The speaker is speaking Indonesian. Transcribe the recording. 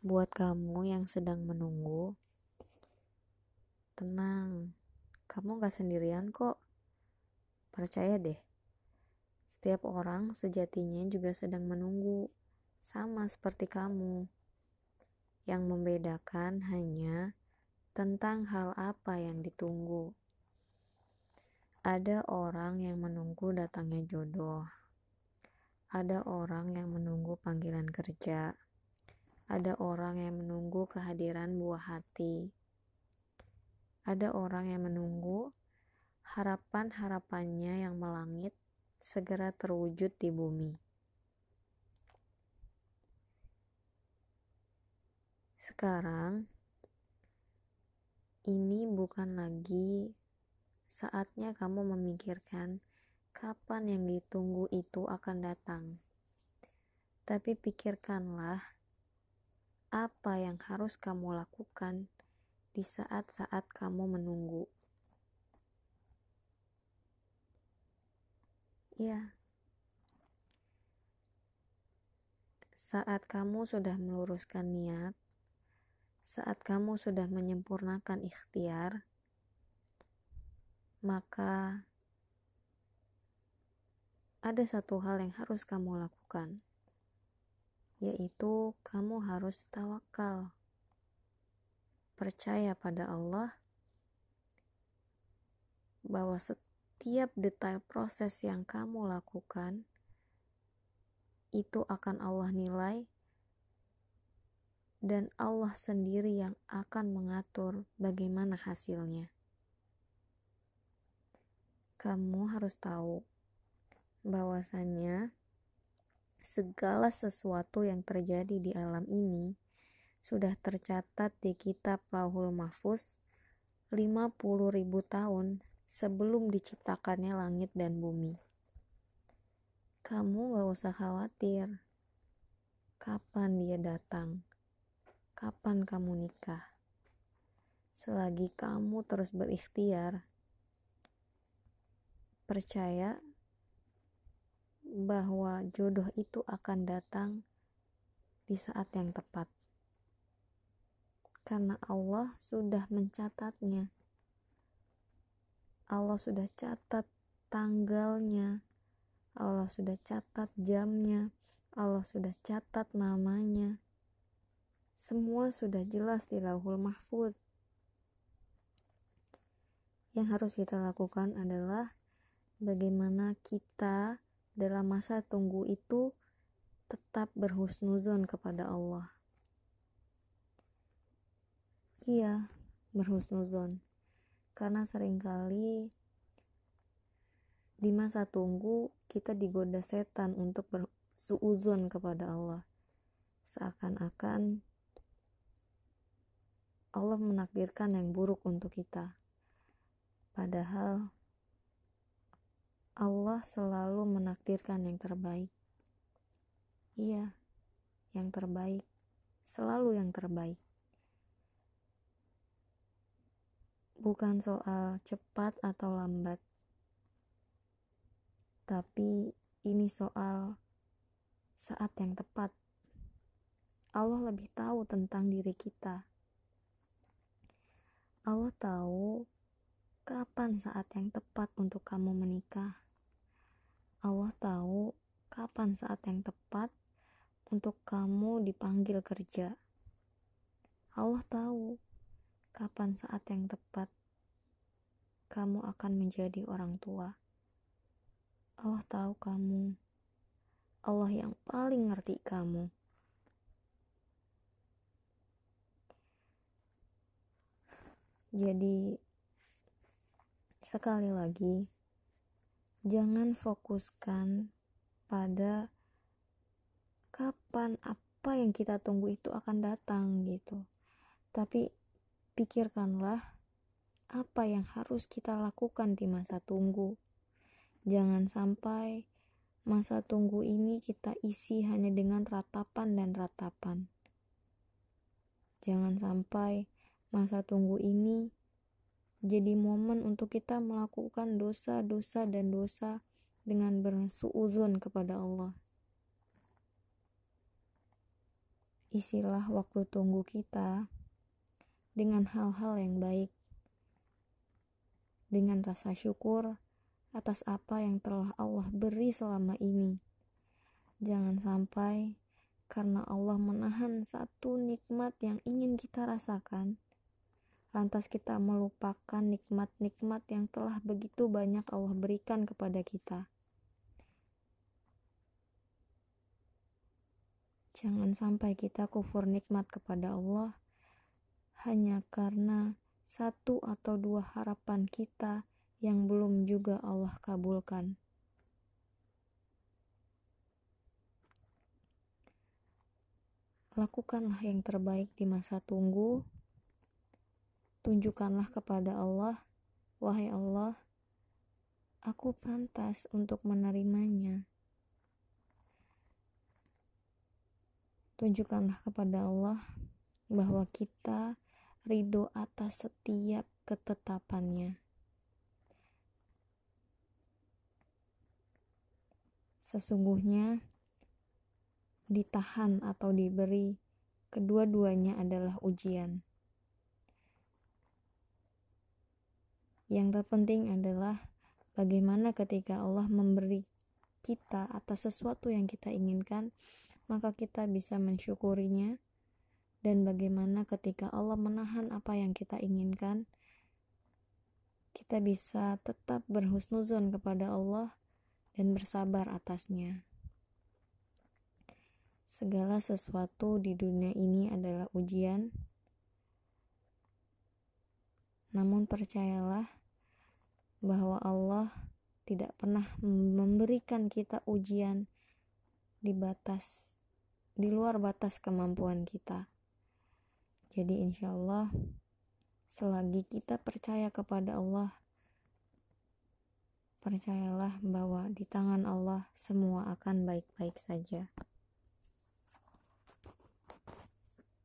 Buat kamu yang sedang menunggu, tenang, kamu gak sendirian kok. Percaya deh, setiap orang sejatinya juga sedang menunggu, sama seperti kamu. Yang membedakan hanya tentang hal apa yang ditunggu. Ada orang yang menunggu datangnya jodoh. Ada orang yang menunggu panggilan kerja ada orang yang menunggu kehadiran buah hati. Ada orang yang menunggu harapan-harapannya yang melangit segera terwujud di bumi. Sekarang, ini bukan lagi saatnya kamu memikirkan kapan yang ditunggu itu akan datang. Tapi pikirkanlah apa yang harus kamu lakukan di saat-saat kamu menunggu. Ya, saat kamu sudah meluruskan niat, saat kamu sudah menyempurnakan ikhtiar, maka ada satu hal yang harus kamu lakukan yaitu kamu harus tawakal. Percaya pada Allah bahwa setiap detail proses yang kamu lakukan itu akan Allah nilai dan Allah sendiri yang akan mengatur bagaimana hasilnya. Kamu harus tahu bahwasannya segala sesuatu yang terjadi di alam ini sudah tercatat di kitab Lauhul Mahfuz 50 ribu tahun sebelum diciptakannya langit dan bumi. Kamu gak usah khawatir kapan dia datang, kapan kamu nikah. Selagi kamu terus berikhtiar, percaya bahwa jodoh itu akan datang di saat yang tepat. Karena Allah sudah mencatatnya. Allah sudah catat tanggalnya. Allah sudah catat jamnya. Allah sudah catat namanya. Semua sudah jelas di Lauhul Mahfud. Yang harus kita lakukan adalah bagaimana kita dalam masa tunggu itu tetap berhusnuzon kepada Allah. Iya, berhusnuzon. Karena sering kali di masa tunggu kita digoda setan untuk bersuuzon kepada Allah. Seakan-akan Allah menakdirkan yang buruk untuk kita. Padahal Allah selalu menakdirkan yang terbaik. Iya, yang terbaik, selalu yang terbaik. Bukan soal cepat atau lambat, tapi ini soal saat yang tepat. Allah lebih tahu tentang diri kita. Allah tahu kapan saat yang tepat untuk kamu menikah. Allah tahu kapan saat yang tepat untuk kamu dipanggil kerja. Allah tahu kapan saat yang tepat kamu akan menjadi orang tua. Allah tahu kamu. Allah yang paling ngerti kamu. Jadi, sekali lagi, jangan fokuskan pada kapan apa yang kita tunggu itu akan datang gitu. Tapi pikirkanlah apa yang harus kita lakukan di masa tunggu. Jangan sampai masa tunggu ini kita isi hanya dengan ratapan dan ratapan. Jangan sampai masa tunggu ini jadi momen untuk kita melakukan dosa-dosa dan dosa dengan bersuuzon kepada Allah. isilah waktu tunggu kita dengan hal-hal yang baik, dengan rasa syukur atas apa yang telah Allah beri selama ini. Jangan sampai karena Allah menahan satu nikmat yang ingin kita rasakan, lantas kita melupakan nikmat-nikmat yang telah begitu banyak Allah berikan kepada kita. Jangan sampai kita kufur nikmat kepada Allah hanya karena satu atau dua harapan kita yang belum juga Allah kabulkan. Lakukanlah yang terbaik di masa tunggu. Tunjukkanlah kepada Allah, "Wahai Allah, aku pantas untuk menerimanya." Tunjukkanlah kepada Allah bahwa kita ridho atas setiap ketetapannya. Sesungguhnya ditahan atau diberi kedua-duanya adalah ujian. Yang terpenting adalah bagaimana ketika Allah memberi kita atas sesuatu yang kita inginkan, maka kita bisa mensyukurinya. Dan bagaimana ketika Allah menahan apa yang kita inginkan kita bisa tetap berhusnuzon kepada Allah dan bersabar atasnya. Segala sesuatu di dunia ini adalah ujian. Namun percayalah bahwa Allah tidak pernah memberikan kita ujian di batas di luar batas kemampuan kita. Jadi insya Allah selagi kita percaya kepada Allah, percayalah bahwa di tangan Allah semua akan baik-baik saja.